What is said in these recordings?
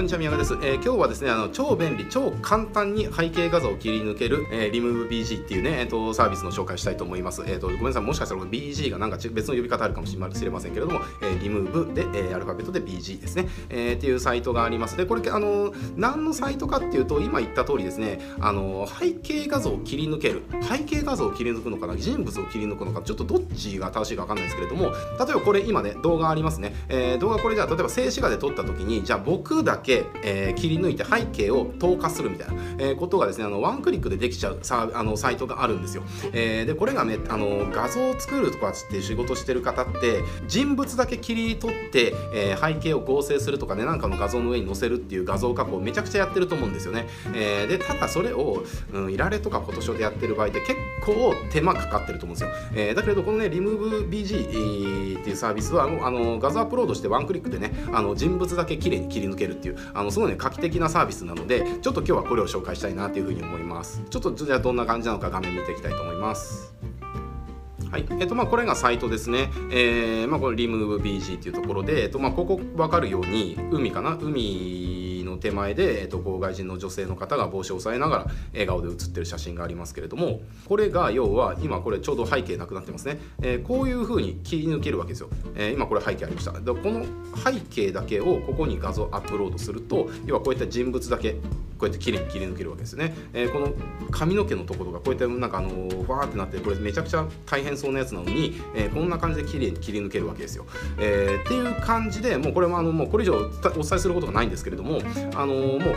こんにちは宮川です、えー、今日はですねあの超便利超簡単に背景画像を切り抜ける、えー、リムーブ BG っていうね、えーと、サービスの紹介したいと思います、えーと、ごめんなさいもしかしたら BG がなんか別の呼び方あるかもしれませんけれども、えー、リムーブで、えー、アルファベットで BG ですね、えー、っていうサイトがあります。でこれあの何のサイトかっていうと今言った通りですねあの背景画像を切り抜ける。背景画像を切り抜くのかな？人物を切り抜くのか？ちょっとどっちが正しいか分かんないですけれども例えばこれ今ね動画ありますね、えー、動画これじゃあ例えば静止画で撮った時にじゃあ僕だけ、えー、切り抜いて背景を透過するみたいな、えー、ことがですねあのワンクリックでできちゃうさあのサイトがあるんですよ、えー、でこれがねあの画像を作るとかっていう仕事してる方って人物だけ切り取って、えー、背景を合成するとかねなんかの画像の上に載せるっていう画像加工めちゃくちゃやってると思うんですよね、えー、でただそれを、うん、いられとかフォトショーでやってる場合って結構手間かかってると思うんですよ、えー、だけどこのねリムーブ BG っていうサービスはあの画像アップロードしてワンクリックでねあの人物だけ綺麗に切り抜けるっていうあのすごいね画期的なサービスなのでちょっと今日はこれを紹介したいなというふうに思いますちょっとじゃあどんな感じなのか画面見ていきたいと思いますはい。えっと、まあ、これがサイトですね。えー、まあ、これ、リムーブ BG というところで、えっと、まあ、ここ分かるように、海かな？海手前で、えーと、と外人の女性の方が帽子を押さえながら笑顔で写ってる写真がありますけれどもこれが要は今これちょうど背景なくなってますね、えー、こういう風に切り抜けるわけですよ、えー、今これ背景ありました。でこの背景だけをここに画像アップロードすると要はこういった人物だけこうやって綺麗に切り抜けるわけですね、えー、この髪の毛のところがこうやってなんかあのー、わーってなってこれめちゃくちゃ大変そうなやつなのに、えー、こんな感じで綺麗に切り抜けるわけですよ、えー、っていう感じでもうこれもあのもうこれ以上お伝えすることがないんですけれどもあのー、もう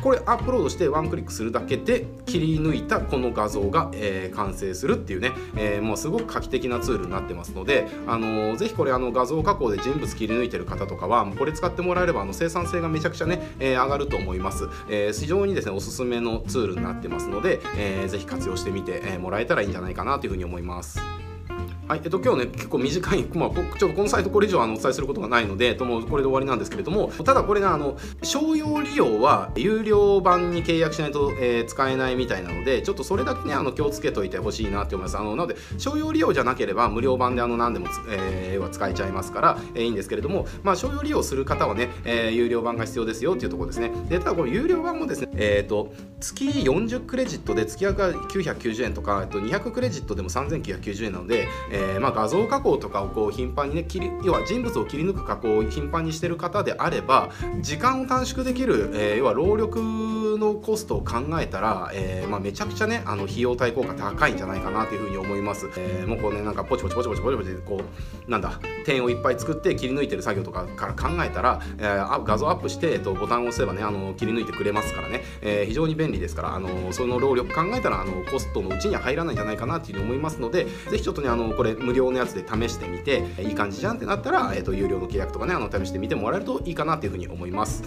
これアップロードしてワンクリックするだけで切り抜いたこの画像が、えー、完成するっていうね、えー、もうすごく画期的なツールになってますので、あのー、ぜひこれあの画像加工で人物切り抜いてる方とかはこれ使ってもらえればあの生産性がめちゃくちゃね、えー、上がると思います、えー、非常にですねおすすめのツールになってますので、えー、ぜひ活用してみて、もらえたらいいんじゃないかなというふうに思います。はい、えっと、今日ね、結構短い、まあ、ちょっとこのサイトこれ以上あのお伝えすることがないので、ともこれで終わりなんですけれども、ただこれね、あの、商用利用は有料版に契約しないと、えー、使えないみたいなので、ちょっとそれだけね、あの、気をつけといてほしいなって思います。あの、なので、商用利用じゃなければ無料版であの、何でもえー、は使えちゃいますから、えー、いいんですけれども、まあ、商用利用する方はね、えー、有料版が必要ですよっていうところですね。で、ただこの有料版もですね、えっ、ー、と、月40クレジットで月額が990円とか、えっと、200クレジットでも3990円なので、えー、まあ、画像加工とかをこう頻繁にね切り要は人物を切り抜く加工を頻繁にしてる方であれば時間を短縮できる、えー、要は労力のコストを考えたら、えーまあ、めちゃくちゃねあの費用対効果高いんじゃないかなというふうに思います、えー、もうこうねなんかポチポチポチポチポチポチこうなんだ点をいっぱい作って切り抜いてる作業とかから考えたら、えー、画像アップして、えっと、ボタンを押せばねあの切り抜いてくれますからね、えー、非常に便利ですからあのその労力考えたらあのコストのうちには入らないんじゃないかなというふうに思いますのでぜひちょっとねあのこれ無料のやつで試してみていい感じじゃんってなったら、えーと、有料の契約とかねあの試してみてもらえるといいかなっていうふうに思います。